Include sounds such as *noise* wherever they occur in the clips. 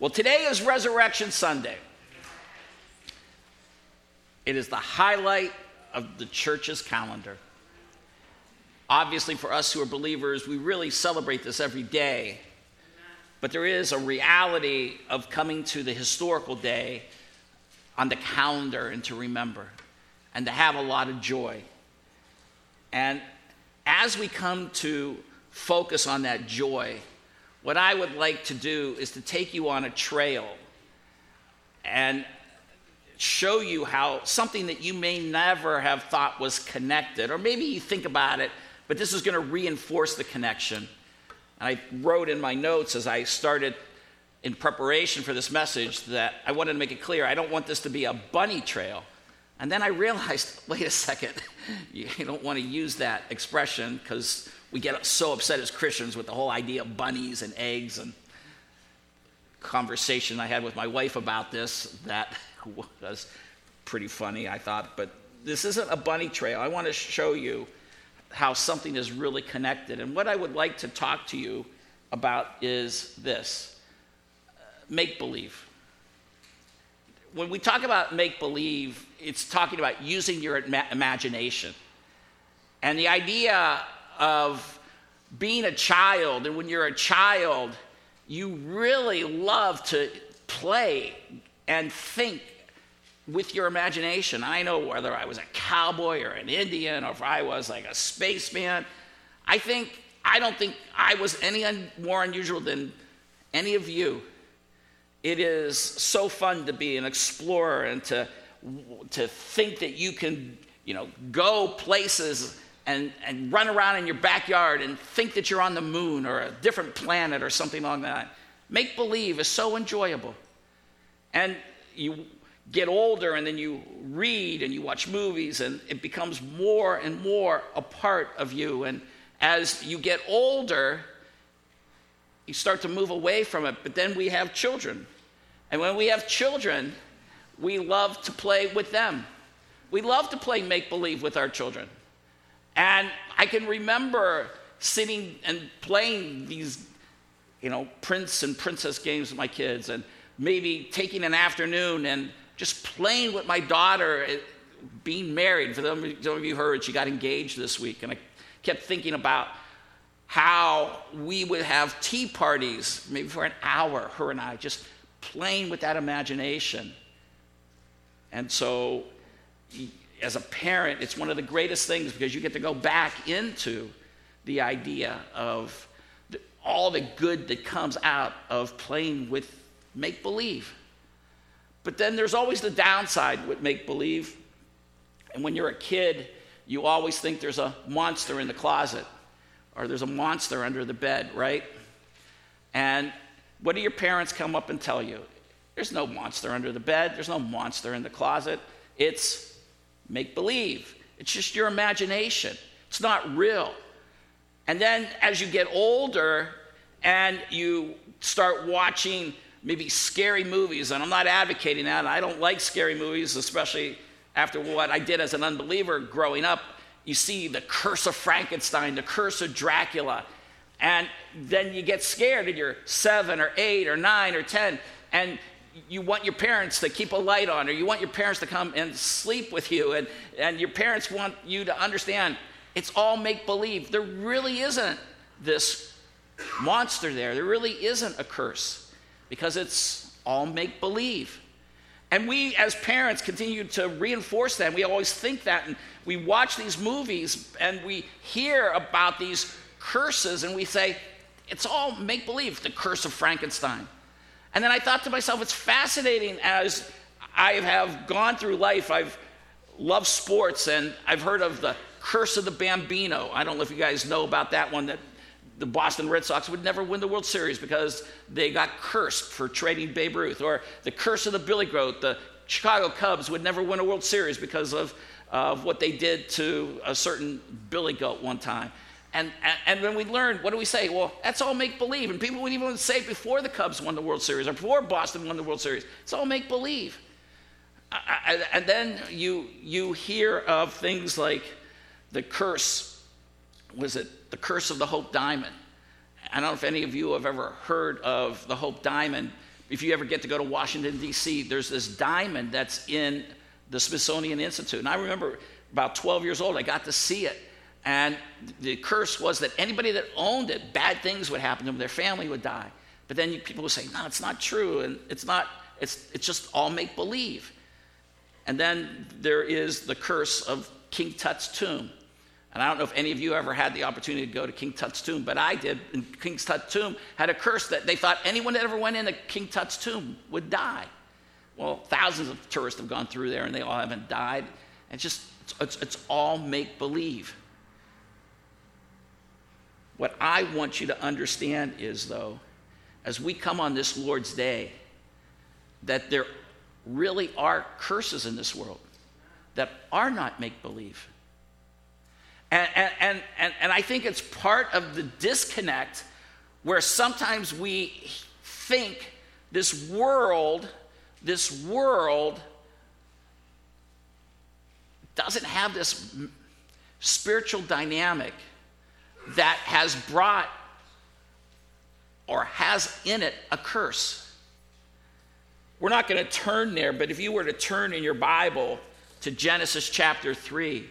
Well, today is Resurrection Sunday. It is the highlight of the church's calendar. Obviously, for us who are believers, we really celebrate this every day. But there is a reality of coming to the historical day on the calendar and to remember and to have a lot of joy. And as we come to focus on that joy, what I would like to do is to take you on a trail and show you how something that you may never have thought was connected, or maybe you think about it, but this is going to reinforce the connection. And I wrote in my notes as I started in preparation for this message that I wanted to make it clear I don't want this to be a bunny trail. And then I realized *laughs* wait a second, *laughs* you don't want to use that expression because we get so upset as Christians with the whole idea of bunnies and eggs and conversation I had with my wife about this that *laughs* was pretty funny, I thought. But this isn't a bunny trail. I want to show you how something is really connected. And what I would like to talk to you about is this uh, make believe. When we talk about make believe, it's talking about using your ima- imagination. And the idea of being a child, and when you're a child, you really love to play and think with your imagination. I know whether I was a cowboy or an Indian or if I was like a spaceman. I think, I don't think I was any un- more unusual than any of you. It is so fun to be an explorer and to, to think that you can, you know, go places and, and run around in your backyard and think that you're on the moon or a different planet or something like that. Make believe is so enjoyable. And you get older and then you read and you watch movies and it becomes more and more a part of you. And as you get older, you start to move away from it. But then we have children. And when we have children, we love to play with them. We love to play make believe with our children. And I can remember sitting and playing these, you know, prince and princess games with my kids, and maybe taking an afternoon and just playing with my daughter, eh, being married. For some of you heard, she got engaged this week, and I kept thinking about how we would have tea parties, maybe for an hour, her and I, just playing with that imagination. And so as a parent, it's one of the greatest things because you get to go back into the idea of the, all the good that comes out of playing with make believe. But then there's always the downside with make believe. And when you're a kid, you always think there's a monster in the closet or there's a monster under the bed, right? And what do your parents come up and tell you? There's no monster under the bed, there's no monster in the closet. It's make believe. It's just your imagination, it's not real. And then as you get older and you start watching maybe scary movies, and I'm not advocating that, I don't like scary movies, especially after what I did as an unbeliever growing up. You see the curse of Frankenstein, the curse of Dracula, and then you get scared and you're seven or eight or nine or ten, and you want your parents to keep a light on, or you want your parents to come and sleep with you, and, and your parents want you to understand it's all make believe. There really isn't this monster there. There really isn't a curse because it's all make believe. And we, as parents, continue to reinforce that. We always think that. And we watch these movies and we hear about these curses and we say, it's all make believe, the curse of Frankenstein. And then I thought to myself, it's fascinating as I have gone through life. I've loved sports and I've heard of the curse of the Bambino. I don't know if you guys know about that one that the Boston Red Sox would never win the World Series because they got cursed for trading Babe Ruth, or the curse of the Billy Goat. The Chicago Cubs would never win a World Series because of, of what they did to a certain Billy Goat one time. And, and when we learn, what do we say? Well, that's all make believe. And people would even say before the Cubs won the World Series or before Boston won the World Series, it's all make believe. And then you, you hear of things like the curse was it the curse of the Hope Diamond? I don't know if any of you have ever heard of the Hope Diamond, if you ever get to go to Washington, D.C., there's this diamond that's in the Smithsonian Institute. And I remember about 12 years old, I got to see it. And the curse was that anybody that owned it, bad things would happen to them, their family would die. But then people would say, no, it's not true, and it's not, it's, it's just all make believe. And then there is the curse of King Tut's tomb. And I don't know if any of you ever had the opportunity to go to King Tut's tomb, but I did. And King Tut's tomb had a curse that they thought anyone that ever went into King Tut's tomb would die. Well, thousands of tourists have gone through there and they all haven't died. It's just, it's, it's all make believe. What I want you to understand is, though, as we come on this Lord's Day, that there really are curses in this world that are not make believe. And, and, and, and I think it's part of the disconnect where sometimes we think this world, this world doesn't have this spiritual dynamic that has brought or has in it a curse. We're not going to turn there, but if you were to turn in your Bible to Genesis chapter 3,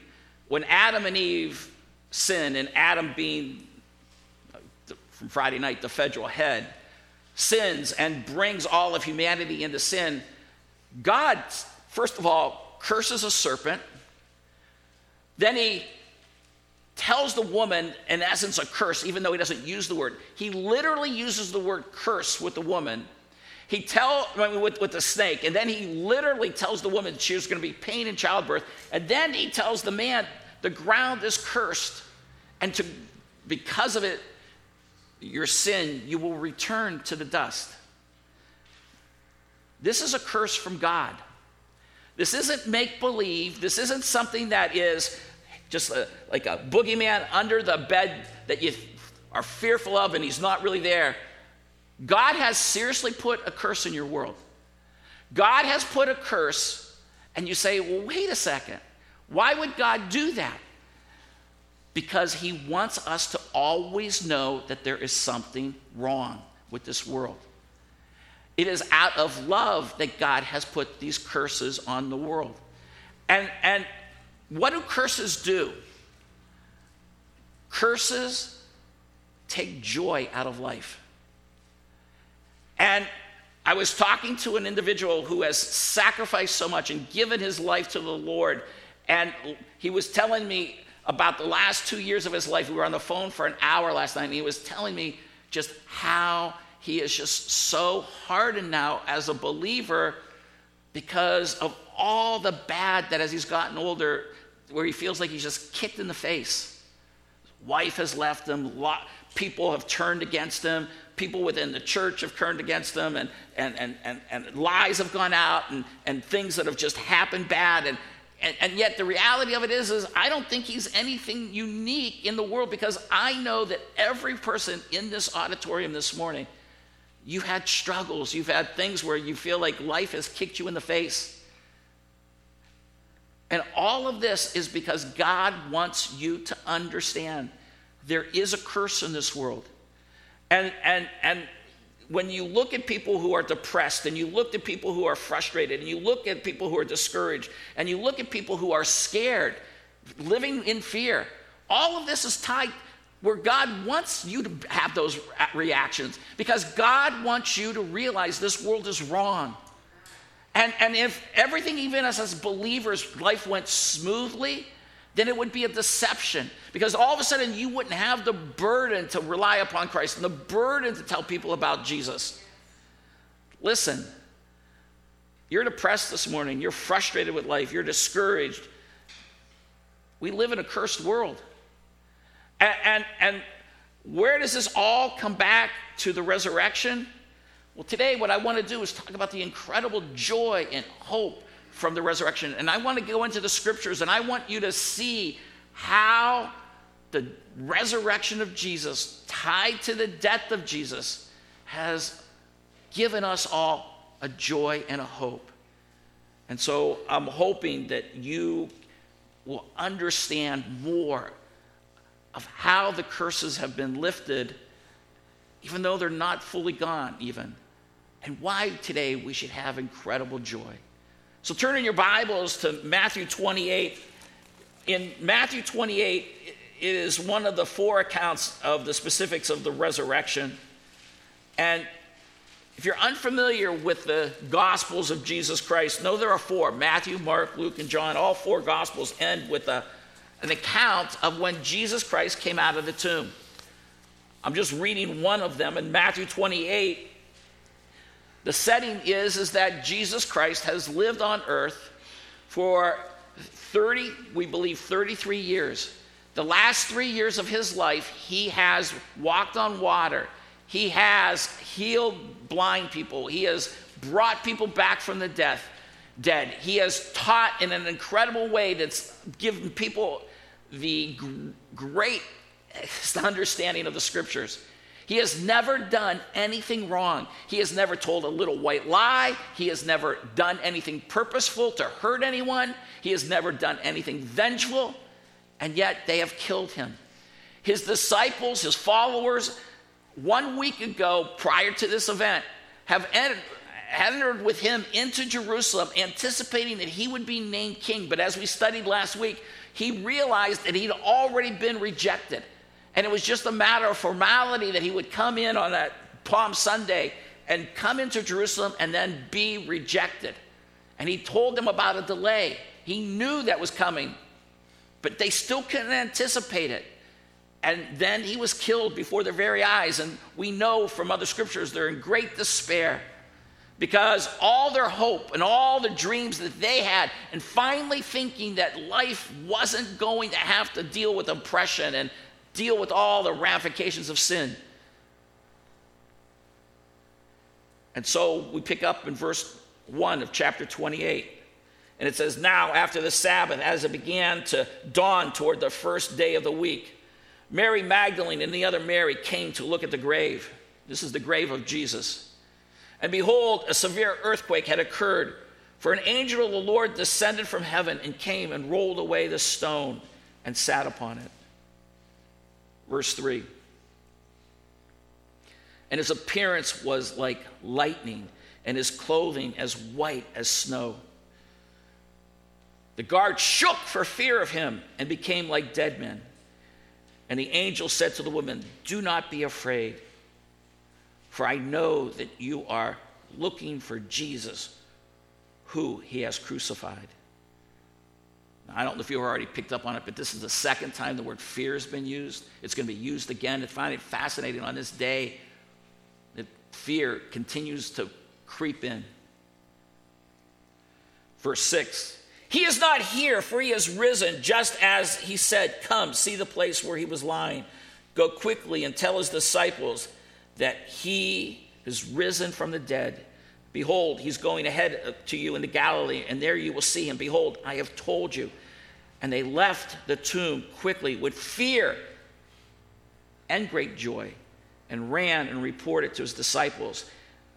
when Adam and Eve sin, and Adam being from Friday night the federal head, sins and brings all of humanity into sin, God, first of all, curses a serpent. Then he tells the woman, in essence, a curse, even though he doesn't use the word. He literally uses the word curse with the woman. He tell with, with the snake, and then he literally tells the woman she was going to be pain in childbirth, and then he tells the man, the ground is cursed, and to because of it, your sin, you will return to the dust. This is a curse from God. This isn't make believe. This isn't something that is just a, like a boogeyman under the bed that you are fearful of and he's not really there. God has seriously put a curse in your world. God has put a curse, and you say, well, wait a second. Why would God do that? Because he wants us to always know that there is something wrong with this world. It is out of love that God has put these curses on the world. And, and what do curses do? Curses take joy out of life. And I was talking to an individual who has sacrificed so much and given his life to the Lord. And he was telling me about the last two years of his life. We were on the phone for an hour last night, and he was telling me just how he is just so hardened now as a believer because of all the bad that as he's gotten older, where he feels like he's just kicked in the face. His wife has left him, people have turned against him, people within the church have turned against him, and, and, and, and, and lies have gone out, and, and things that have just happened bad. And, and, and, yet the reality of it is, is I don't think he's anything unique in the world because I know that every person in this auditorium this morning, you've had struggles, you've had things where you feel like life has kicked you in the face. And all of this is because God wants you to understand there is a curse in this world. And, and, and when you look at people who are depressed and you look at people who are frustrated and you look at people who are discouraged and you look at people who are scared, living in fear, all of this is tied where God wants you to have those reactions because God wants you to realize this world is wrong. And, and if everything, even as, as believers, life went smoothly, then it would be a deception because all of a sudden you wouldn't have the burden to rely upon Christ and the burden to tell people about Jesus. Listen, you're depressed this morning, you're frustrated with life, you're discouraged. We live in a cursed world. And, and, and where does this all come back to the resurrection? Well, today, what I want to do is talk about the incredible joy and hope from the resurrection. And I want to go into the scriptures and I want you to see how the resurrection of Jesus, tied to the death of Jesus, has given us all a joy and a hope. And so I'm hoping that you will understand more of how the curses have been lifted, even though they're not fully gone, even and why today we should have incredible joy. So turn in your Bibles to Matthew 28. In Matthew 28, it is one of the four accounts of the specifics of the resurrection. And if you're unfamiliar with the Gospels of Jesus Christ, know there are four Matthew, Mark, Luke, and John. All four Gospels end with a, an account of when Jesus Christ came out of the tomb. I'm just reading one of them in Matthew 28. The setting is, is that Jesus Christ has lived on earth for 30, we believe 33 years. The last three years of his life, he has walked on water. He has healed blind people. He has brought people back from the death, dead. He has taught in an incredible way that's given people the great understanding of the scriptures. He has never done anything wrong. He has never told a little white lie. He has never done anything purposeful to hurt anyone. He has never done anything vengeful, and yet they have killed him. His disciples, his followers, one week ago, prior to this event, have entered, with him into Jerusalem, anticipating that he would be named king. But as we studied last week, he realized that he'd already been rejected. And it was just a matter of formality that he would come in on that Palm Sunday and come into Jerusalem and then be rejected. And he told them about a delay. He knew that was coming, but they still couldn't anticipate it. And then he was killed before their very eyes. And we know from other scriptures they're in great despair because all their hope and all the dreams that they had, and finally thinking that life wasn't going to have to deal with oppression and deal with all the ramifications of sin. And so we pick up in verse 1 of chapter 28. And it says, Now, after the Sabbath, as it began to dawn toward the first day of the week, Mary Magdalene and the other Mary came to look at the grave. This is the grave of Jesus. And behold, a severe earthquake had occurred, for an angel of the Lord descended from heaven and came and rolled away the stone and sat upon it. Verse 3 And his appearance was like lightning, and his clothing as white as snow. The guards shook for fear of him and became like dead men. And the angel said to the woman, Do not be afraid, for I know that you are looking for Jesus, who he has crucified. I don't know if you've already picked up on it, but this is the second time the word fear has been used. It's going to be used again. I find it fascinating on this day that fear continues to creep in. Verse 6 He is not here, for he has risen, just as he said, Come, see the place where he was lying. Go quickly and tell his disciples that he is risen from the dead. Behold, he's going ahead uh, to you into Galilee, and there you will see him. Behold, I have told you. And they left the tomb quickly with fear and great joy, and ran and reported to his disciples.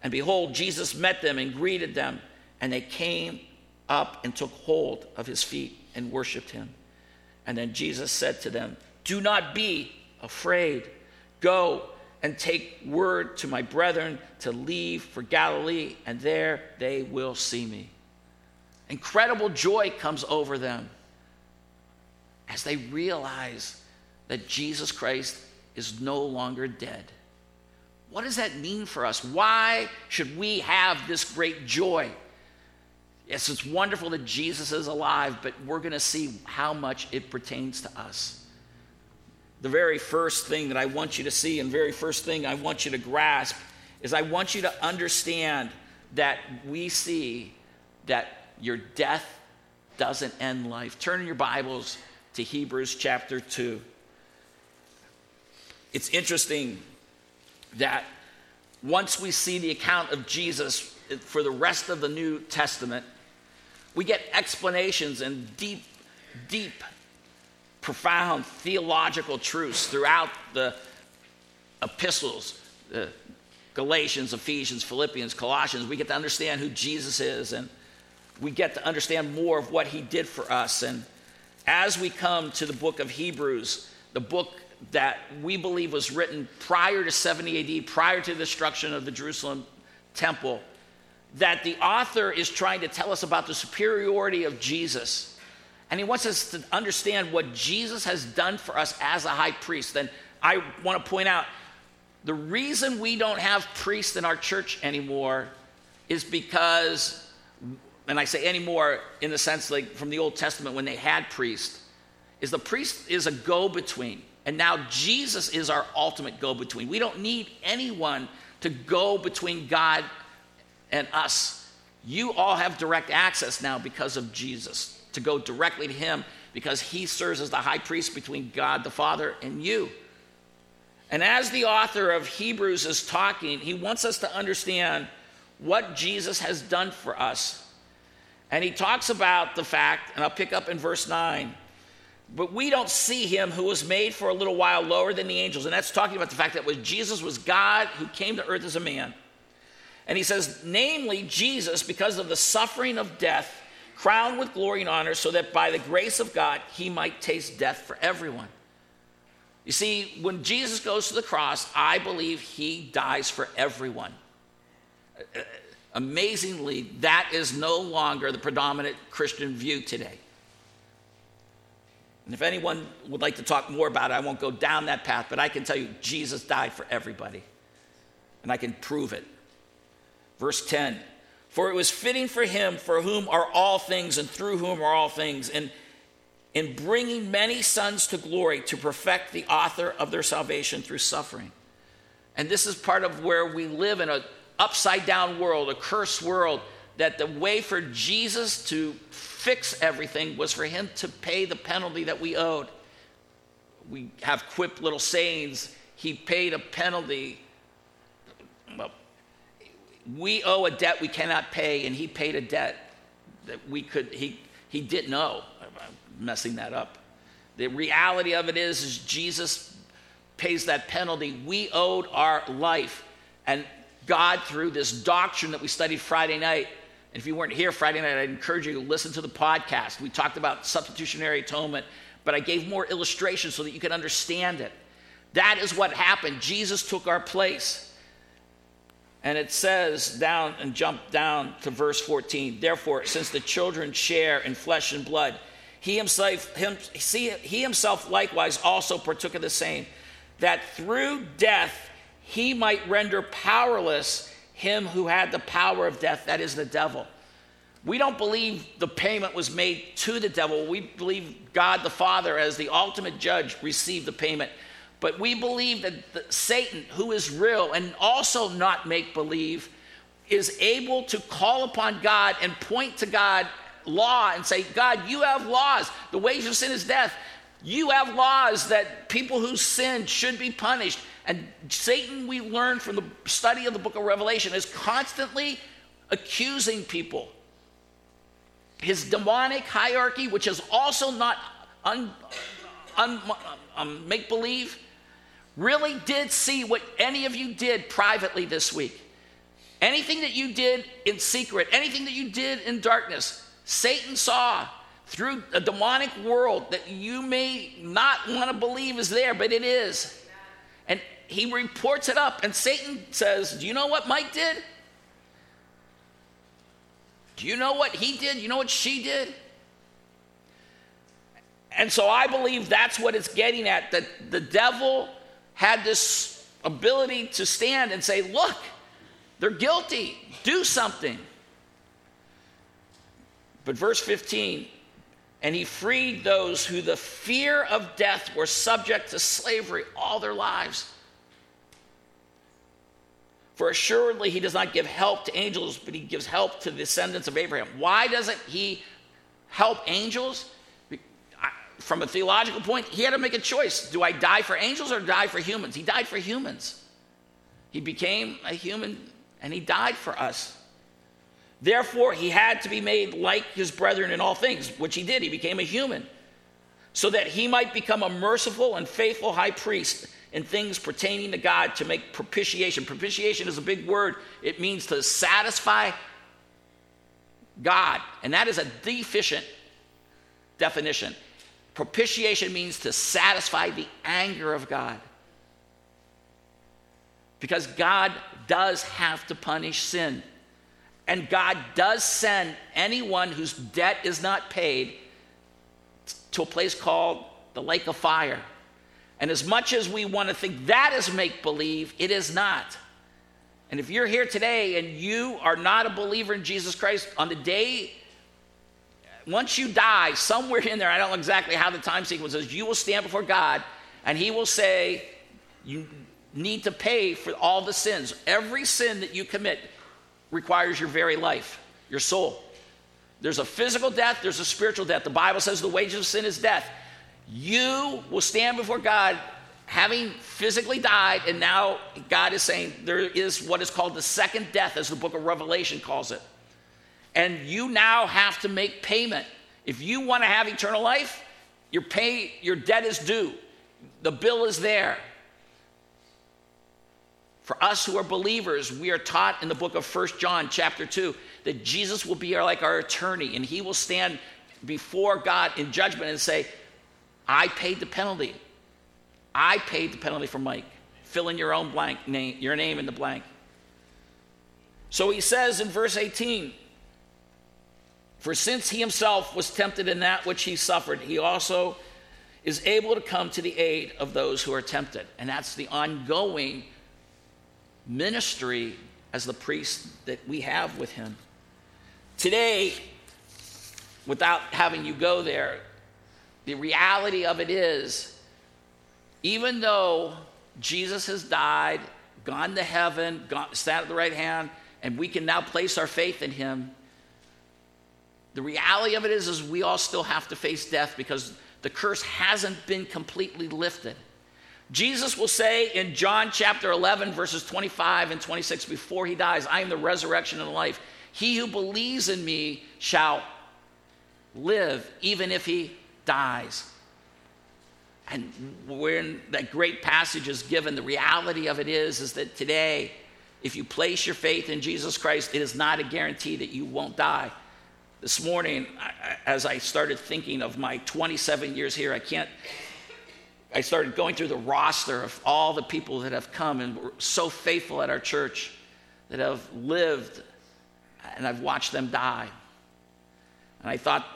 And behold, Jesus met them and greeted them, and they came up and took hold of his feet and worshiped him. And then Jesus said to them, Do not be afraid. Go and take word to my brethren to leave for Galilee, and there they will see me. Incredible joy comes over them as they realize that Jesus Christ is no longer dead. What does that mean for us? Why should we have this great joy? Yes, it's wonderful that Jesus is alive, but we're going to see how much it pertains to us the very first thing that I want you to see and very first thing I want you to grasp is I want you to understand that we see that your death doesn't end life. Turn your Bibles to Hebrews chapter 2. It's interesting that once we see the account of Jesus for the rest of the New Testament, we get explanations and deep, deep profound theological truths throughout the epistles, the Galatians, Ephesians, Philippians, Colossians. We get to understand who Jesus is and we get to understand more of what he did for us. And as we come to the book of Hebrews, the book that we believe was written prior to 70 AD, prior to the destruction of the Jerusalem temple that the author is trying to tell us about the superiority of Jesus. And he wants us to understand what Jesus has done for us as a high priest. And I want to point out the reason we don't have priests in our church anymore is because, and I say anymore in the sense like from the Old Testament when they had priests, is the priest is a go between. And now Jesus is our ultimate go between. We don't need anyone to go between God and us. You all have direct access now because of Jesus, to go directly to Him because He serves as the high priest between God the Father and you. And as the author of Hebrews is talking, he wants us to understand what Jesus has done for us. And he talks about the fact, and I'll pick up in verse 9 but we don't see him who was made for a little while lower than the angels. And that's talking about the fact that was Jesus was God who came to earth as a man. And he says, namely, Jesus, because of the suffering of death, crowned with glory and honor, so that by the grace of God he might taste death for everyone. You see, when Jesus goes to the cross, I believe he dies for everyone. Uh, amazingly, that is no longer the predominant Christian view today. And if anyone would like to talk more about it, I won't go down that path, but I can tell you Jesus died for everybody. And I can prove it. Verse 10 For it was fitting for him for whom are all things and through whom are all things, and in bringing many sons to glory to perfect the author of their salvation through suffering. And this is part of where we live in an upside down world, a cursed world, that the way for Jesus to fix everything was for him to pay the penalty that we owed. We have quip little sayings. He paid a penalty. Well, we owe a debt we cannot pay, and he paid a debt that we could, he, he didn't owe. I'm messing that up. The reality of it is, is Jesus pays that penalty. We owed our life. And God, through this doctrine that we studied Friday night, and if you weren't here Friday night, I'd encourage you to listen to the podcast. We talked about substitutionary atonement, but I gave more illustrations so that you could understand it. That is what happened. Jesus took our place. And it says down and jump down to verse 14. Therefore, since the children share in flesh and blood, he himself, him, he himself likewise also partook of the same, that through death he might render powerless him who had the power of death, that is the devil. We don't believe the payment was made to the devil. We believe God the Father, as the ultimate judge, received the payment. But we believe that Satan, who is real and also not make believe, is able to call upon God and point to God law and say, God, you have laws. The wage of sin is death. You have laws that people who sin should be punished. And Satan, we learn from the study of the book of Revelation, is constantly accusing people. His demonic hierarchy, which is also not un, un, um, make believe, really did see what any of you did privately this week. Anything that you did in secret, anything that you did in darkness, Satan saw through a demonic world that you may not want to believe is there, but it is. And he reports it up, and Satan says, Do you know what Mike did? Do you know what he did? You know what she did? And so I believe that's what it's getting at that the devil had this ability to stand and say, Look, they're guilty, do something. But verse 15, and he freed those who the fear of death were subject to slavery all their lives. For assuredly he does not give help to angels, but he gives help to the descendants of Abraham. Why doesn't he help angels? From a theological point, he had to make a choice. Do I die for angels or die for humans? He died for humans. He became a human and he died for us. Therefore, he had to be made like his brethren in all things, which he did. He became a human, so that he might become a merciful and faithful high priest in things pertaining to God to make propitiation. Propitiation is a big word, it means to satisfy God, and that is a deficient definition. Propitiation means to satisfy the anger of God. because God does have to punish sin. And God does send anyone whose debt is not paid to a place called the lake of fire. And as much as we want to think that is make believe, it is not. And if you're here today and you are not a believer in Jesus Christ, on the day, once you die, somewhere in there, I don't know exactly how the time sequence is, you will stand before God and He will say, You need to pay for all the sins. Every sin that you commit requires your very life, your soul. There's a physical death, there's a spiritual death. The Bible says the wages of sin is death. You will stand before God having physically died, and now God is saying there is what is called the second death, as the book of Revelation calls it. And you now have to make payment. If you want to have eternal life, your pay, your debt is due. The bill is there. For us who are believers, we are taught in the book of First John, chapter 2, that Jesus will be our, like our attorney and he will stand before God in judgment and say, I paid the penalty. I paid the penalty for Mike. Fill in your own blank name, your name in the blank. So he says in verse 18, For since he himself was tempted in that which he suffered, he also is able to come to the aid of those who are tempted. And that's the ongoing ministry as the priest that we have with him. Today, without having you go there, the reality of it is, even though Jesus has died, gone to heaven, gone, sat at the right hand, and we can now place our faith in him, the reality of it is, is we all still have to face death because the curse hasn't been completely lifted. Jesus will say in John chapter 11, verses 25 and 26, before he dies, I am the resurrection and the life. He who believes in me shall live, even if he dies. And when that great passage is given, the reality of it is, is that today, if you place your faith in Jesus Christ, it is not a guarantee that you won't die. This morning, as I started thinking of my 27 years here, I can't I started going through the roster of all the people that have come and were so faithful at our church that have lived, and I've watched them die. And I thought,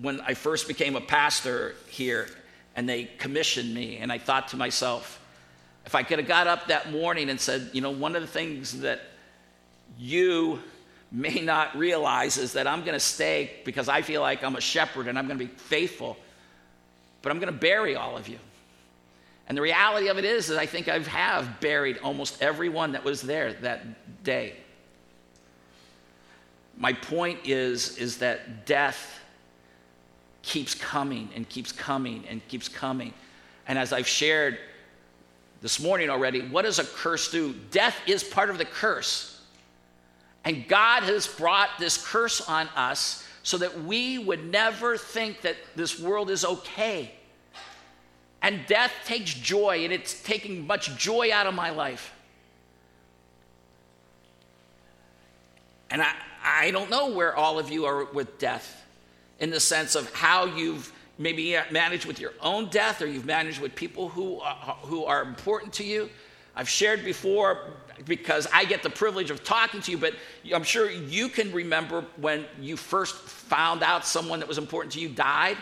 when I first became a pastor here, and they commissioned me, and I thought to myself, if I could have got up that morning and said, you know, one of the things that you may not realize is that I'm going to stay because I feel like I'm a shepherd and I'm going to be faithful but I'm going to bury all of you. And the reality of it is, that I think I have buried almost everyone that was there that day. My point is, is that death keeps coming and keeps coming and keeps coming. And as I've shared this morning already, what does a curse do? Death is part of the curse. And God has brought this curse on us so that we would never think that this world is okay. And death takes joy, and it's taking much joy out of my life. And I, I don't know where all of you are with death in the sense of how you've maybe managed with your own death or you've managed with people who are, who are important to you. I've shared before because I get the privilege of talking to you, but I'm sure you can remember when you first found out someone that was important to you died.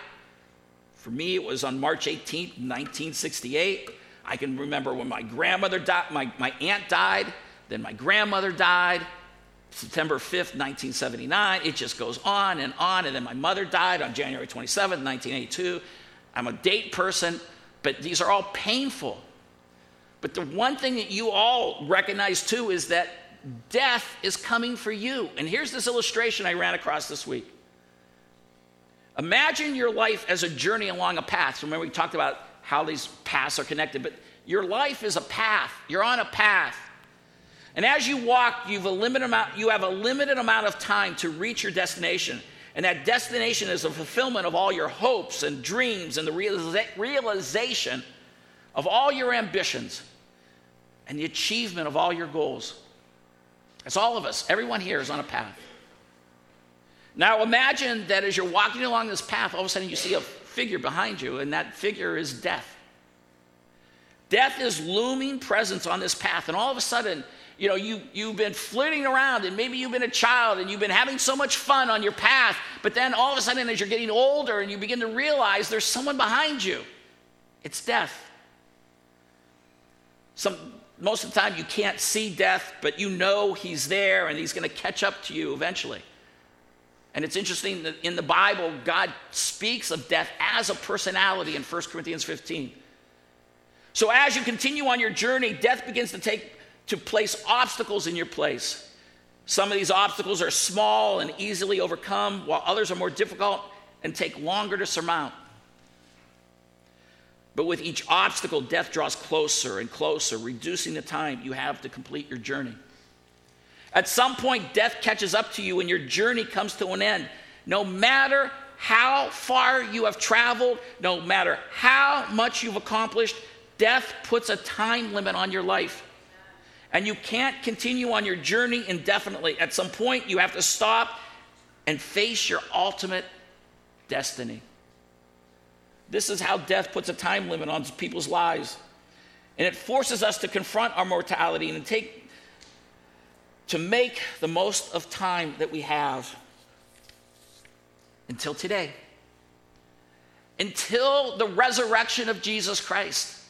For me, it was on March 18th, 1968. I can remember when my grandmother died, my, my aunt died, then my grandmother died, September 5th, 1979. It just goes on and on. And then my mother died on January 27th, 1982. I'm a date person, but these are all painful. But the one thing that you all recognize too is that death is coming for you. And here's this illustration I ran across this week. Imagine your life as a journey along a path. Remember, we talked about how these paths are connected, but your life is a path. You're on a path. And as you walk, you've a limited amount, you have a limited amount of time to reach your destination. And that destination is the fulfillment of all your hopes and dreams and the realiza- realization of all your ambitions and the achievement of all your goals. It's all of us. Everyone here is on a path. Now imagine that as you're walking along this path, all of a sudden you see a figure behind you, and that figure is death. Death is looming presence on this path, and all of a sudden, you know, you, you've been flitting around, and maybe you've been a child, and you've been having so much fun on your path, but then all of a sudden, as you're getting older, and you begin to realize there's someone behind you, it's death. Some, most of the time, you can't see death, but you know he's there, and he's going to catch up to you eventually. And it's interesting that in the Bible, God speaks of death as a personality in 1 Corinthians 15. So as you continue on your journey, death begins to take to place obstacles in your place. Some of these obstacles are small and easily overcome, while others are more difficult and take longer to surmount. But with each obstacle, death draws closer and closer, reducing the time you have to complete your journey. At some point, death catches up to you and your journey comes to an end. No matter how far you have traveled, no matter how much you've accomplished, death puts a time limit on your life. And you can't continue on your journey indefinitely. At some point, you have to stop and face your ultimate destiny. This is how death puts a time limit on people's lives. And it forces us to confront our mortality and take to make the most of time that we have until today. Until the resurrection of Jesus Christ.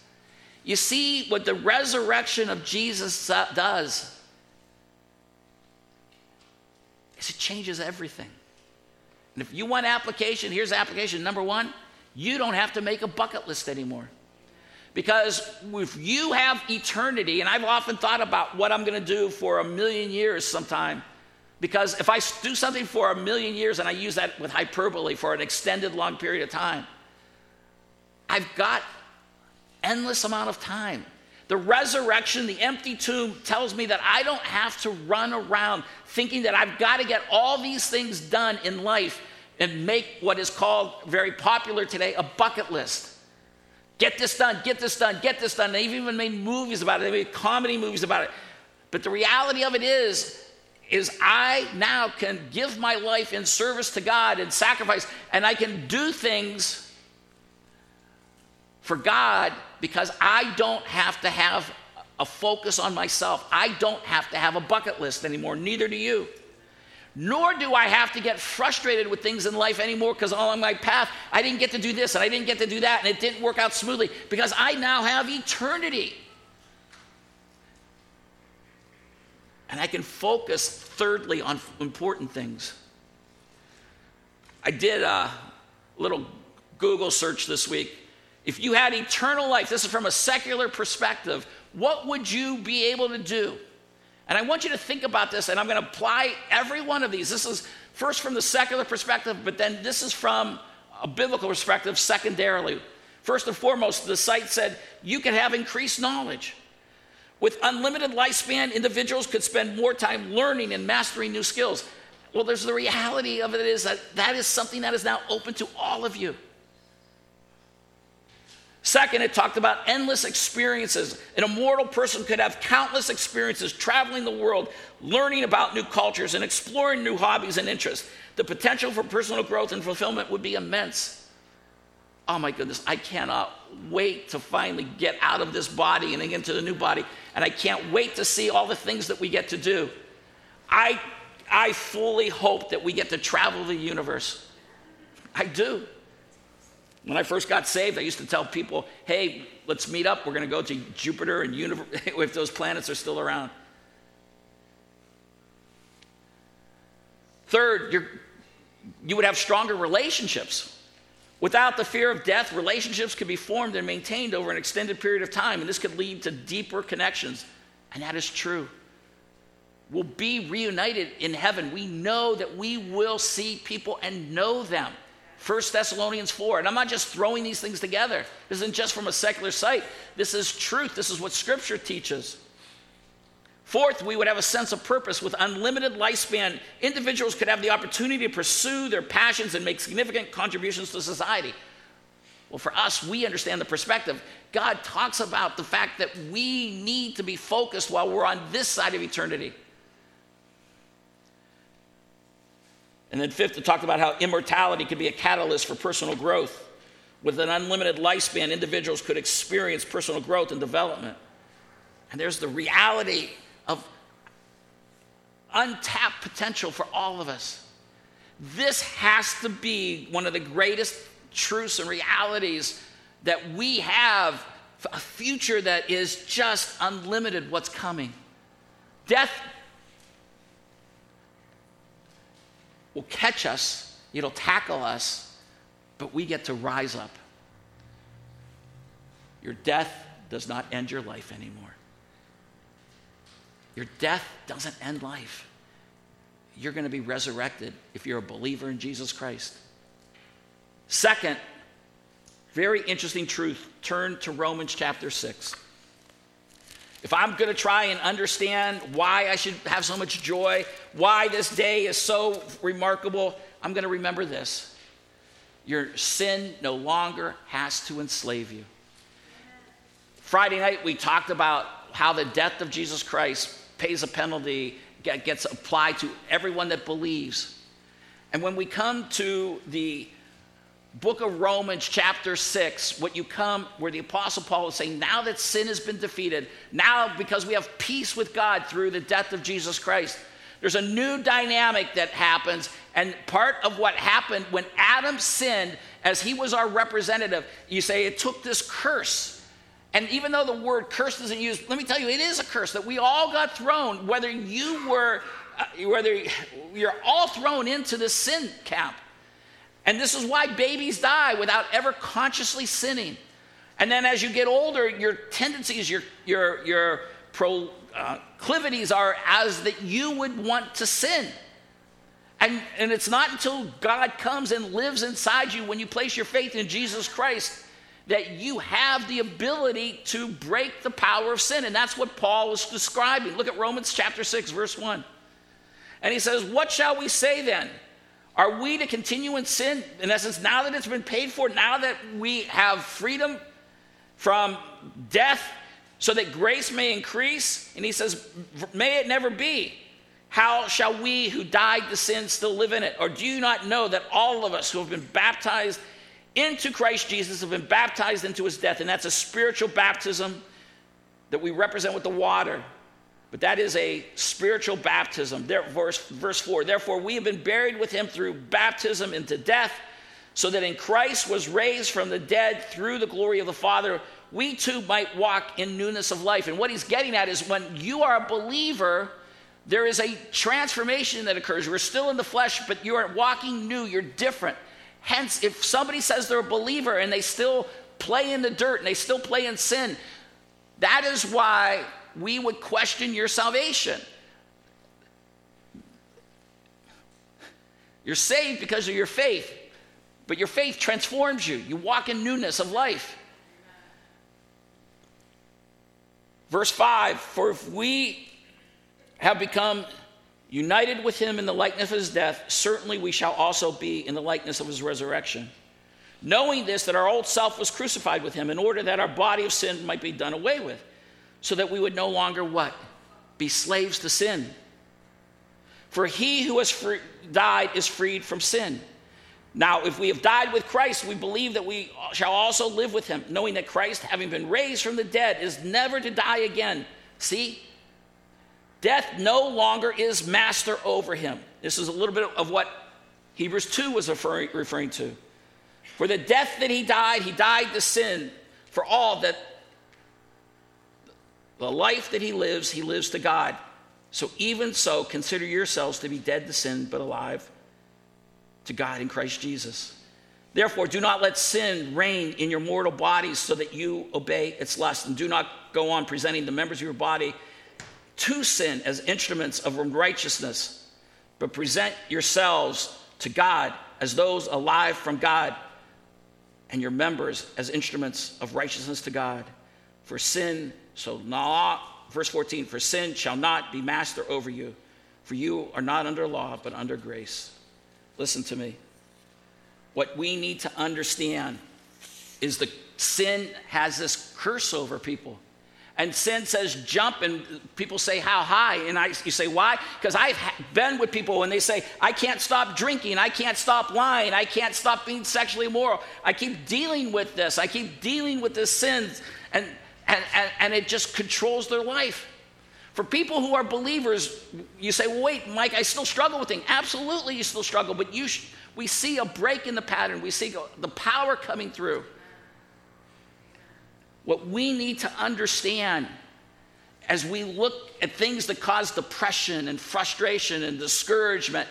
You see what the resurrection of Jesus does is it changes everything. And if you want application, here's application number 1 you don't have to make a bucket list anymore. Because if you have eternity, and I've often thought about what I'm going to do for a million years sometime, because if I do something for a million years, and I use that with hyperbole for an extended long period of time, I've got endless amount of time. The resurrection, the empty tomb tells me that I don't have to run around thinking that I've got to get all these things done in life and make what is called very popular today a bucket list. Get this done, get this done, get this done. They've even made movies about it, they made comedy movies about it. But the reality of it is, is I now can give my life in service to God and sacrifice, and I can do things for God because I don't have to have a focus on myself. I don't have to have a bucket list anymore, neither do you nor do I have to get frustrated with things in life anymore because along my path, I didn't get to do this and I didn't get to do that and it didn't work out smoothly because I now have eternity. And I can focus, thirdly, on important things. I did a little Google search this week. If you had eternal life, this is from a secular perspective, what would you be able to do? And I want you to think about this, and I'm going to apply every one of these. This is first from the secular perspective, but then this is from a biblical perspective secondarily. First and foremost, the site said you can have increased knowledge. With unlimited lifespan, individuals could spend more time learning and mastering new skills. Well, there's the reality of it is that that is something that is now open to all of you. Second, it talked about endless experiences. An immortal person could have countless experiences traveling the world, learning about new cultures, and exploring new hobbies and interests. The potential for personal growth and fulfillment would be immense. Oh my goodness, I cannot wait to finally get out of this body and into the new body. And I can't wait to see all the things that we get to do. I, I fully hope that we get to travel the universe. I do. When I first got saved, I used to tell people, hey, let's meet up. We're going to go to Jupiter and universe, *laughs* if those planets are still around. Third, you would have stronger relationships. Without the fear of death, relationships could be formed and maintained over an extended period of time, and this could lead to deeper connections. And that is true. We'll be reunited in heaven. We know that we will see people and know them. 1 Thessalonians 4. And I'm not just throwing these things together. This isn't just from a secular site. This is truth. This is what Scripture teaches. Fourth, we would have a sense of purpose. With unlimited lifespan, individuals could have the opportunity to pursue their passions and make significant contributions to society. Well, for us, we understand the perspective. God talks about the fact that we need to be focused while we're on this side of eternity. And then, fifth, it talked about how immortality could be a catalyst for personal growth. With an unlimited lifespan, individuals could experience personal growth and development. And there's the reality of untapped potential for all of us. This has to be one of the greatest truths and realities that we have a future that is just unlimited what's coming. Death will catch us, it'll tackle us, but we get to rise up. Your death does not end your life anymore. Your death doesn't end life. You're going to be resurrected if you're a believer in Jesus Christ. Second, very interesting truth. Turn to Romans chapter 6. If I'm going to try and understand why I should have so much joy, why this day is so remarkable, I'm going to remember this. Your sin no longer has to enslave you. Friday night, we talked about how the death of Jesus Christ pays a penalty, gets applied to everyone that believes. And when we come to the book of Romans, chapter 6, what you come where the Apostle Paul is saying, now that sin has been defeated, now because we have peace with God through the death of Jesus Christ, there's a new dynamic that happens. And part of what happened when Adam sinned, as he was our representative, you say it took this curse. And even though the word curse isn't used, let me tell you, it is a curse that we all got thrown, whether you were, uh, whether you're all thrown into the sin camp. And this is why babies die without ever consciously sinning. And then as you get older, your tendencies, your, your, your uh, proclivities are as that you would want to sin. And, and it's not until God comes and lives inside you when you place your faith in Jesus Christ that you have the ability to break the power of sin. And that's what Paul is describing. Look at Romans chapter 6, verse 1. And he says, What shall we say then? Are we to continue in sin? In essence, now that it's been paid for, now that we have freedom from death, so that grace may increase? And he says, May it never be. How shall we who died to sin still live in it? Or do you not know that all of us who have been baptized into Christ Jesus have been baptized into his death? And that's a spiritual baptism that we represent with the water. But that is a spiritual baptism. Verse, verse 4 Therefore, we have been buried with him through baptism into death, so that in Christ was raised from the dead through the glory of the Father, we too might walk in newness of life. And what he's getting at is when you are a believer, there is a transformation that occurs. We're still in the flesh, but you are walking new, you're different. Hence, if somebody says they're a believer and they still play in the dirt and they still play in sin, that is why we would question your salvation. You're saved because of your faith, but your faith transforms you. You walk in newness of life. Verse 5 For if we have become united with him in the likeness of his death, certainly we shall also be in the likeness of his resurrection. Knowing this, that our old self was crucified with him in order that our body of sin might be done away with so that we would no longer what? Be slaves to sin. For he who has free, died is freed from sin. Now, if we have died with Christ, we believe that we shall also live with him, knowing that Christ, having been raised from the dead, is never to die again. See? Death no longer is master over him. This is a little bit of what Hebrews 2 was referring, referring to. For the death that he died, he died to sin for all that the life that he lives, he lives to God. So even so, consider yourselves to be dead to sin, but alive to God in Christ Jesus. Therefore, do not let sin reign in your mortal bodies so that you obey its lust. And do not go on presenting the members of your body to sin as instruments of unrighteousness, but present yourselves to God as those alive from God, and your members as instruments of righteousness to God. For sin so now, verse 14, for sin shall not be master over you, for you are not under law, but under grace. Listen to me. What we need to understand is the sin has this curse over people. And sin says jump, and people say, How high? And I, you say, Why? Because I've been with people and they say, I can't stop drinking, I can't stop lying, I can't stop being sexually immoral. I keep dealing with this, I keep dealing with this sin, and, and, and, and it just controls their life. For people who are believers, you say, well, wait, Mike, I still struggle with things. Absolutely, you still struggle, but you sh- we see a break in the pattern. We see the power coming through. What we need to understand as we look at things that cause depression and frustration and discouragement,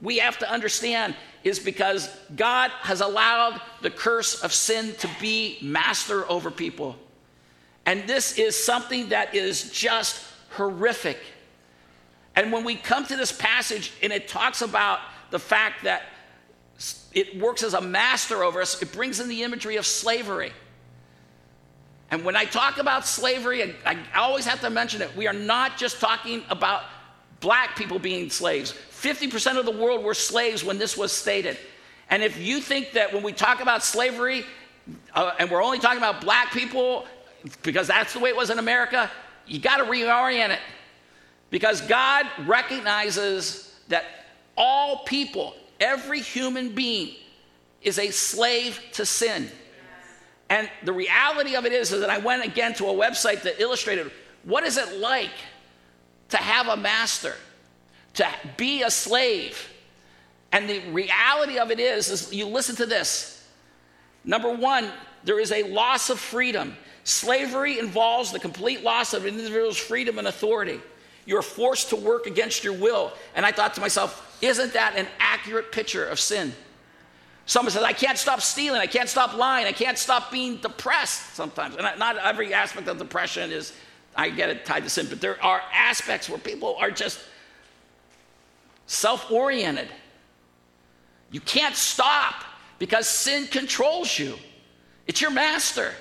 we have to understand is because God has allowed the curse of sin to be master over people. And this is something that is just horrific. And when we come to this passage and it talks about the fact that it works as a master over us, it brings in the imagery of slavery. And when I talk about slavery, I, always have to mention it. We are not just talking about black people being slaves. 50% of the world were slaves when this was stated. And if you think that when we talk about slavery, uh, and we're only talking about black people, because that's the way it was in America, you got to reorient it. Because God recognizes that all people, every human being, is a slave to sin. And the reality of it is, is that I went again to a website that illustrated what is it like to have a master, to be a slave. And the reality of it is, is you listen to this. Number one, there is a loss of freedom. Slavery involves the complete loss of an individual's freedom and authority. You're forced to work against your will. And I thought to myself, isn't that an accurate picture of sin? Someone says, I can't stop stealing, I can't stop lying, I can't stop being depressed sometimes. And not every aspect of depression is, I get it tied to sin, but there are aspects where people are just self oriented. You can't stop because sin controls you, it's your master.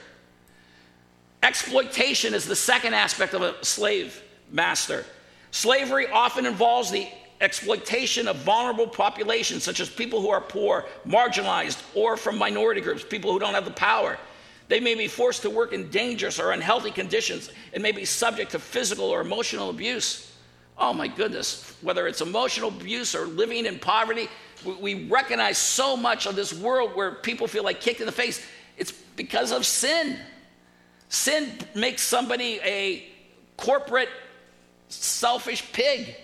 Exploitation is the second aspect of a slave master. Slavery often involves the exploitation of vulnerable populations, such as people who are poor, marginalized, or from minority groups, people who don't have the power. They may be forced to work in dangerous or unhealthy conditions and may be subject to physical or emotional abuse. Oh my goodness, whether it's emotional abuse or living in poverty, we recognize so much of this world where people feel like kicked in the face. It's because of sin. Sin makes somebody a corporate, selfish pig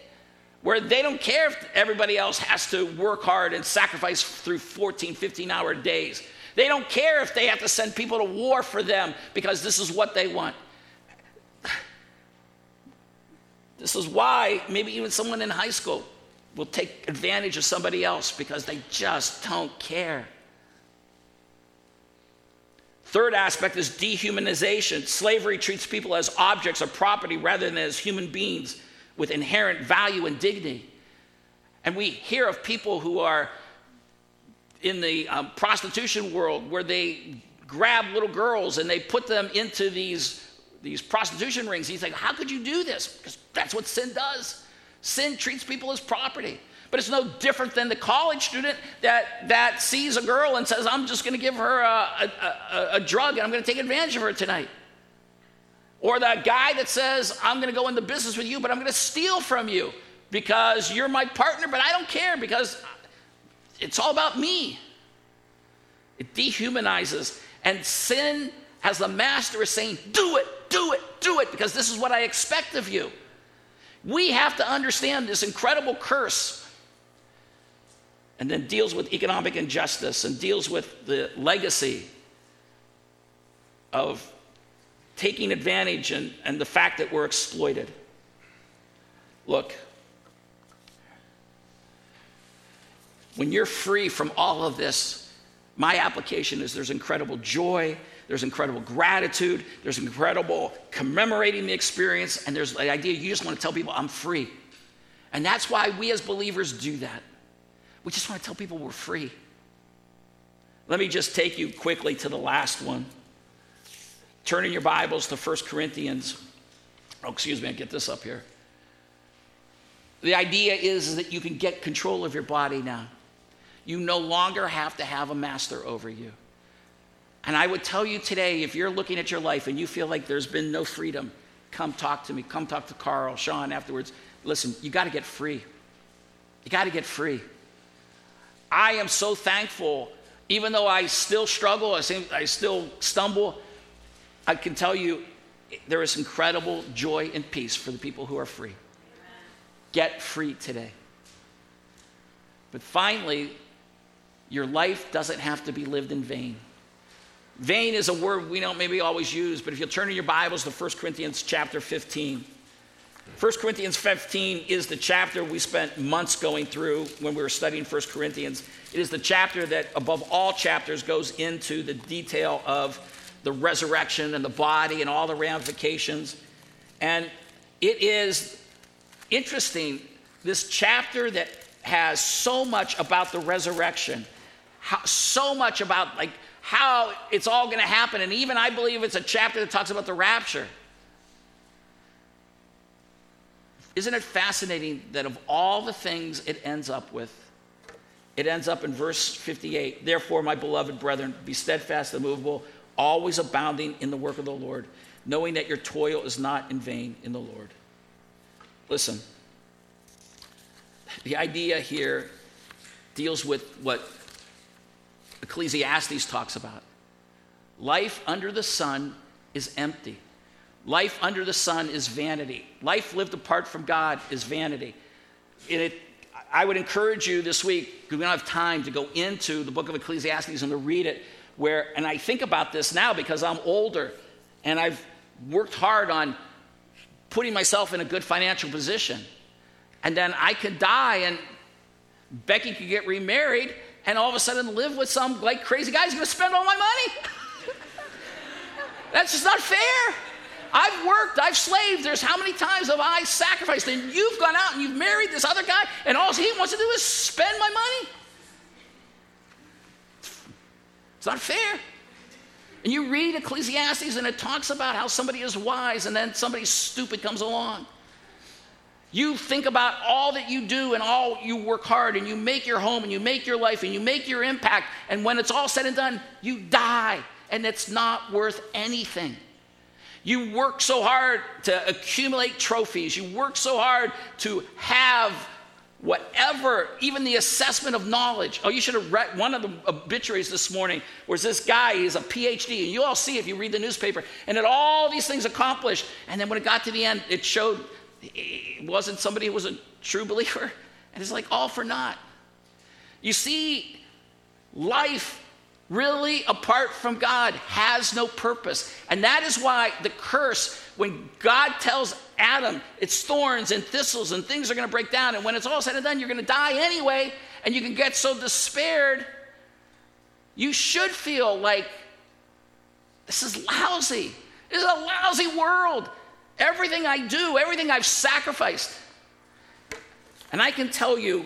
where they don't care if everybody else has to work hard and sacrifice through 14, 15 hour days. They don't care if they have to send people to war for them because this is what they want. This is why maybe even someone in high school will take advantage of somebody else because they just don't care. Third aspect is dehumanization. Slavery treats people as objects or property rather than as human beings with inherent value and dignity. And we hear of people who are in the um, prostitution world where they grab little girls and they put them into these, these prostitution rings. You think, how could you do this? Because that's what sin does. Sin treats people as property. But it's no different than the college student that, that sees a girl and says, I'm just going to give her a, a, a, a drug and I'm going to take advantage of her tonight. Or the guy that says, I'm going to go into business with you, but I'm going to steal from you because you're my partner, but I don't care because it's all about me. It dehumanizes. And sin, as the master is saying, do it, do it, do it, because this is what I expect of you. We have to understand this incredible curse and then deals with economic injustice and deals with the legacy of taking advantage and, and the fact that we're exploited. Look, when you're free from all of this, my application is there's incredible joy, there's incredible gratitude, there's incredible commemorating the experience, and there's the idea you just want to tell people, I'm free. And that's why we as believers do that. We just want to tell people we're free. Let me just take you quickly to the last one. Turn in your Bibles to 1 Corinthians. Oh, excuse me, I get this up here. The idea is that you can get control of your body now. You no longer have to have a master over you. And I would tell you today if you're looking at your life and you feel like there's been no freedom, come talk to me. Come talk to Carl, Sean afterwards. Listen, you got to get free. You got to get free. I am so thankful, even though I still struggle, I, still stumble, I can tell you there is incredible joy and peace for the people who are free. Get free today. But finally, your life doesn't have to be lived in vain. Vain is a word we don't maybe always use, but if you'll turn in your Bibles to 1 Corinthians chapter 15. 1 Corinthians 15 is the chapter we spent months going through when we were studying 1 Corinthians. It is the chapter that, above all chapters, goes into the detail of the resurrection and the body and all the ramifications. And it is interesting, this chapter that has so much about the resurrection, how, so much about like how it's all going to happen. And even I believe it's a chapter that talks about the rapture. Isn't it fascinating that of all the things it ends up with, it ends up in verse 58 Therefore, my beloved brethren, be steadfast, immovable, always abounding in the work of the Lord, knowing that your toil is not in vain in the Lord. Listen, the idea here deals with what Ecclesiastes talks about. Life under the sun is empty. Life under the sun is vanity. Life lived apart from God is vanity. It, I would encourage you this week, because we don't have time to go into the book of Ecclesiastes and to read it, where, and I think about this now because I'm older and I've worked hard on putting myself in a good financial position. And then I could die and Becky could get remarried and all of a sudden live with some like crazy guy who's gonna spend all my money. *laughs* That's just not fair. I've worked, I've slaved. There's how many times have I sacrificed? And you've gone out and you've married this other guy, and all he wants to do is spend my money. It's not fair. And you read Ecclesiastes and it talks about how somebody is wise and then somebody stupid comes along. You think about all that you do and all you work hard and you make your home and you make your life and you make your impact. And when it's all said and done, you die and it's not worth anything. You work so hard to accumulate trophies. You work so hard to have whatever, even the assessment of knowledge. Oh, you should have read one of the obituaries this morning was this guy, he's a PhD, and you all see if you read the newspaper, and had all these things accomplished. And then when it got to the end, it showed it wasn't somebody who was a true believer. And it's like all for naught. You see, life really apart from God has no purpose. And that is why the curse, when God tells Adam, it's thorns and thistles and things are going to break down. And when it's all said and done, you're going to die anyway. And you can get so despaired. You should feel like this is lousy. This is a lousy world. Everything I do, everything I've sacrificed. And I can tell you,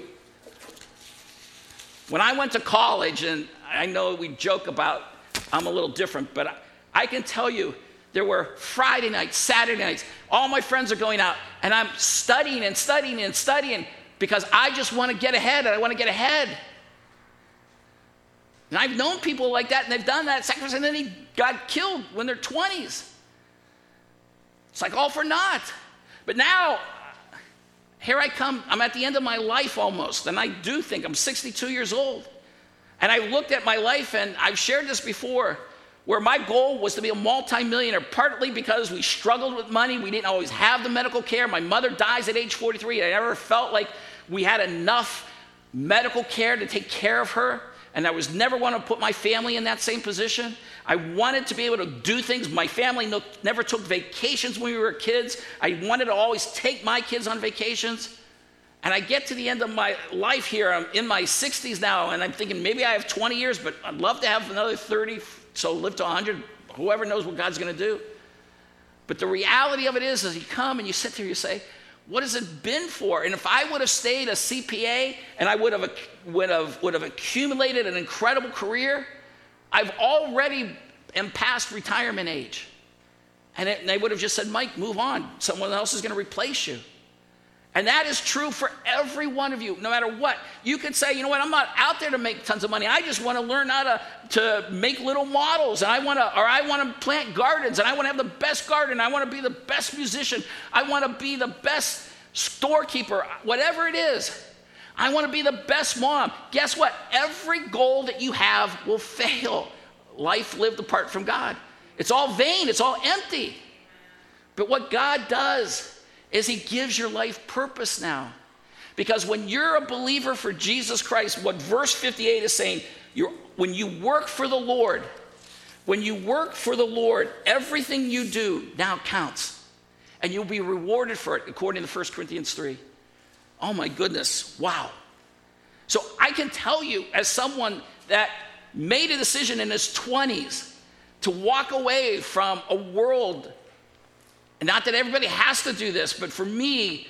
when I went to college, and I know we joke about I'm a little different, but I, I can tell you, there were Friday nights, Saturday nights, all my friends are going out, and I'm studying and studying and studying because I just want to get ahead and I want to get ahead. And I've known people like that, and they've done that sacrifice, and then they got killed when they're 20s. It's like all for naught. But now, here I come. I'm at the end of my life almost, and I do think I'm 62 years old. And I looked at my life, and I've shared this before where my goal was to be a multimillionaire, partly because we struggled with money. We didn't always have the medical care. My mother dies at age 43. I never felt like we had enough medical care to take care of her. And I was never want to put my family in that same position. I wanted to be able to do things. My family no, never took vacations when we were kids. I wanted to always take my kids on vacations. And I get to the end of my life here. I'm in my 60s now, and I'm thinking maybe I have 20 years, but I'd love to have another 30, so live to 100. Whoever knows what God's going to do. But the reality of it is, as you come and you sit there, you say, what has it been for? And if I would have stayed a CPA and I would have, would have, would have accumulated an incredible career, I've already am past retirement age. And, it, and they would have just said, Mike, move on. Someone else is going to replace you. And that is true for every one of you, no matter what. You could say, you know what, I'm not out there to make tons of money. I just want to learn how to, to make little models. And I want to, or I want to plant gardens and I want to have the best garden. I want to be the best musician. I want to be the best storekeeper, whatever it is. I want to be the best mom. Guess what? Every goal that you have will fail. Life lived apart from God. It's all vain, it's all empty. But what God does is He gives your life purpose now. Because when you're a believer for Jesus Christ, what verse 58 is saying, when you work for the Lord, when you work for the Lord, everything you do now counts. And you'll be rewarded for it, according to 1 Corinthians 3. Oh my goodness, wow. So I can tell you, as someone that made a decision in his 20s to walk away from a world and not that everybody has to do this, but for me,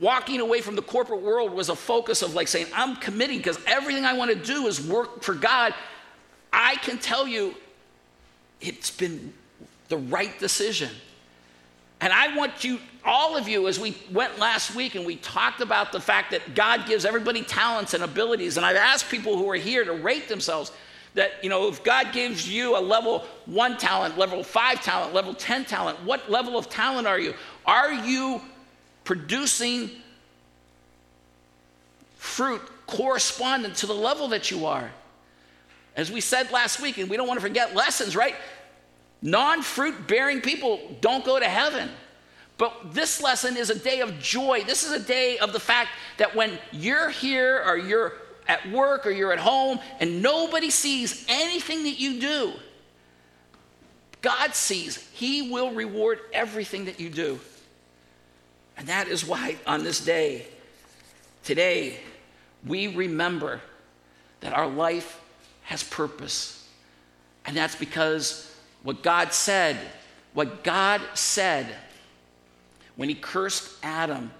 walking away from the corporate world was a focus of like saying, I'm committing because everything I want to do is work for God. I can tell you it's been the right decision. And I want you, all of you, as we went last week and we talked about the fact that God gives everybody talents and abilities, and I've asked people who are here to rate themselves that, you know, if God gives you a level one talent, level five talent, level 10 talent, what level of talent are you? Are you producing fruit correspondent to the level that you are? As we said last week, and we don't want to forget lessons, right? Non fruit bearing people don't go to heaven. But this lesson is a day of joy. This is a day of the fact that when you're here or you're at work or you're at home and nobody sees anything that you do, God sees. He will reward everything that you do. And that is why on this day, today, we remember that our life has purpose. And that's because what God said, what God said when he cursed Adam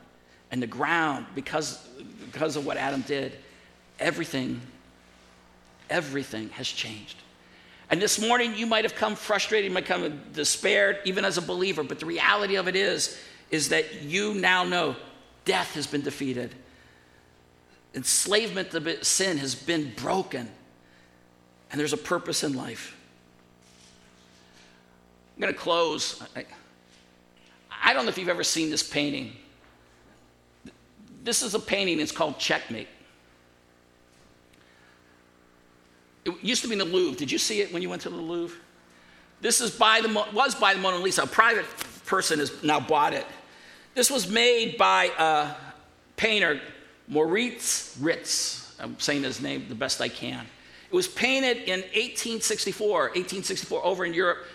and the ground because, because of what Adam did, everything, everything has changed. And this morning, you might have come frustrated, you might come despaired, even as a believer, but the reality of it is, is that you now know death has been defeated. Enslavement to sin has been broken. And there's a purpose in life. I'm going to close. I, I don't know if you've ever seen this painting. This is a painting, it's called Checkmate. It used to be in the Louvre. Did you see it when you went to the Louvre? This is by the, was by the Mona Lisa. A private person has now bought it. This was made by a painter, Moritz Ritz. I'm saying his name the best I can. It was painted in 1864, 1864 over in Europe.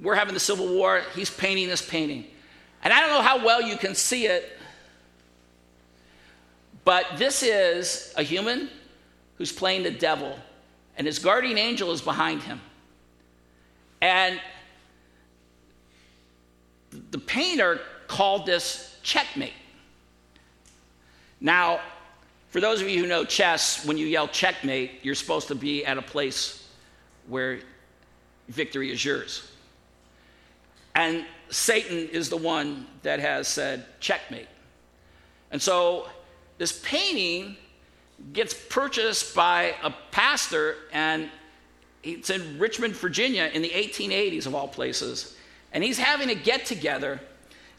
We're having the Civil War. He's painting this painting. And I don't know how well you can see it, but this is a human who's playing the devil and his guardian angel is behind him. And the painter called this checkmate. Now, for those of you who know chess, when you yell checkmate, you're supposed to be at a place where victory is yours. And Satan is the one that has said checkmate. And so this painting gets purchased by a pastor, and it's in Richmond, Virginia, in the 1880s, of all places. And he's having a get together,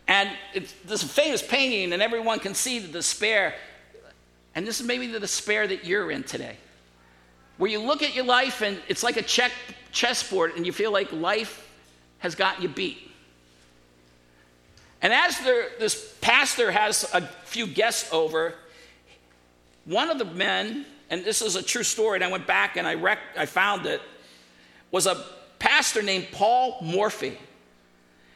and it's this famous painting, and everyone can see the despair. And this is maybe the despair that you're in today, where you look at your life and it's like a check, chessboard, and you feel like life has got you beat. And as this pastor has a few guests over, one of the men, and this is a true story, and I went back and I, rec- I found it, was a pastor named Paul Morphy.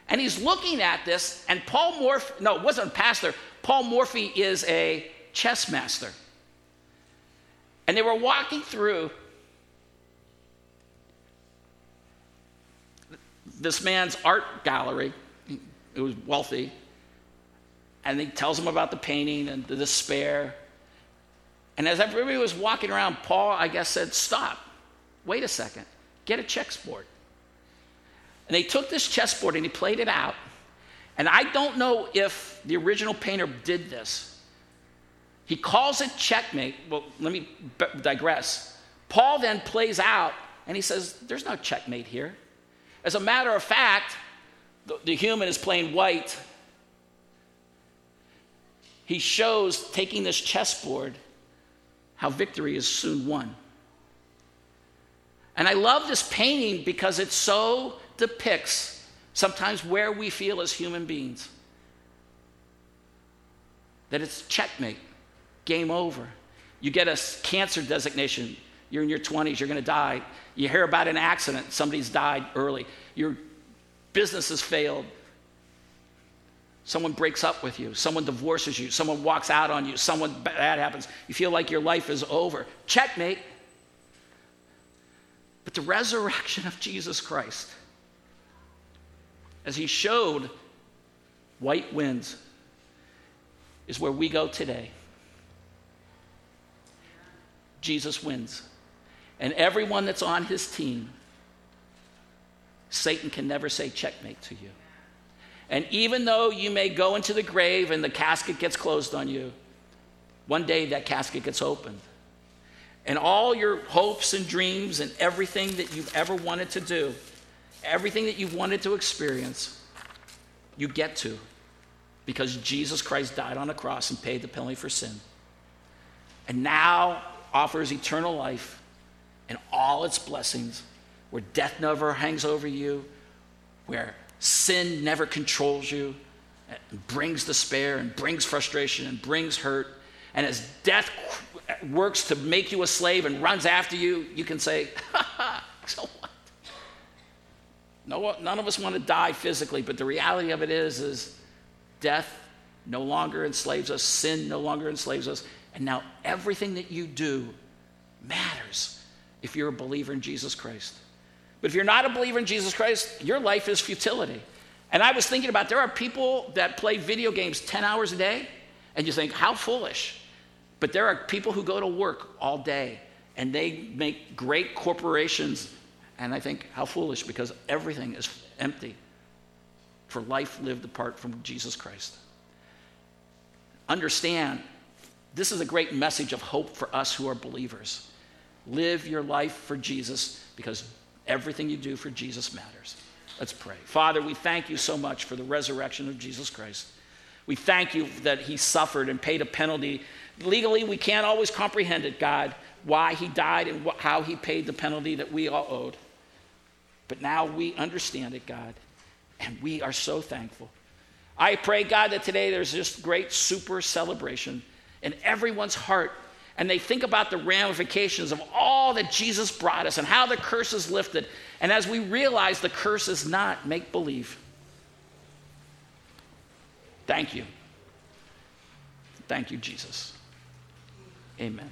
And he's looking at this, and Paul Morphy, no, it wasn't a pastor, Paul Morphy is a chess master. And they were walking through this man's art gallery. It was wealthy. And he tells him about the painting and the despair. And as everybody was walking around, Paul, I guess, said, Stop. Wait a second. Get a chessboard. And they took this chessboard and he played it out. And I don't know if the original painter did this. He calls it checkmate. Well, let me digress. Paul then plays out and he says, There's no checkmate here. As a matter of fact, the, the human is playing white. He shows, taking this chessboard, how victory is soon won. And I love this painting because it so depicts sometimes where we feel as human beings that it's checkmate, game over. You get a cancer designation, you're in your 20s, you're to die. You hear about an accident, somebody's died early. Your business has failed. Someone breaks up with you, someone divorces you, someone walks out on you, someone bad happens. You feel like your life is over. Checkmate. But the resurrection of Jesus Christ, as he showed white wins, is where we go today. Jesus wins. And everyone that's on his team, Satan can never say checkmate to you. And even though you may go into the grave and the casket gets closed on you, one day that casket gets opened. And all your hopes and dreams and everything that you've ever wanted to do, everything that you've wanted to experience, you get to because Jesus Christ died on the cross and paid the penalty for sin. And now offers eternal life and all its blessings, where death never hangs over you, where sin never controls you, and brings despair and brings frustration and brings hurt. And as death works to make you a slave and runs after you, you can say, so what? No, none of us want to die physically, but the reality of it is, is death no longer enslaves us, sin no longer enslaves us, and now everything that you do matters if you're a believer in Jesus Christ. But if you're not a believer in Jesus Christ, your life is futility. And I was thinking about there are people that play video games 10 hours a day, and you think, how foolish. But there are people who go to work all day and they make great corporations, and I think, how foolish, because everything is empty for life lived apart from Jesus Christ. Understand, this is a great message of hope for us who are believers. Live your life for Jesus because everything you do for Jesus matters. Let's pray. Father, we thank you so much for the resurrection of Jesus Christ. We thank you that he suffered and paid a penalty. Legally, we can't always comprehend it, God, why he died and how he paid the penalty that we all owed. But now we understand it, God, and we are so thankful. I pray, God, that today there's just great super celebration in everyone's heart and they think about the ramifications of all that Jesus brought us and how the curse is lifted. And as we realize the curse is not make believe. Thank you. Thank you, Jesus. Amen.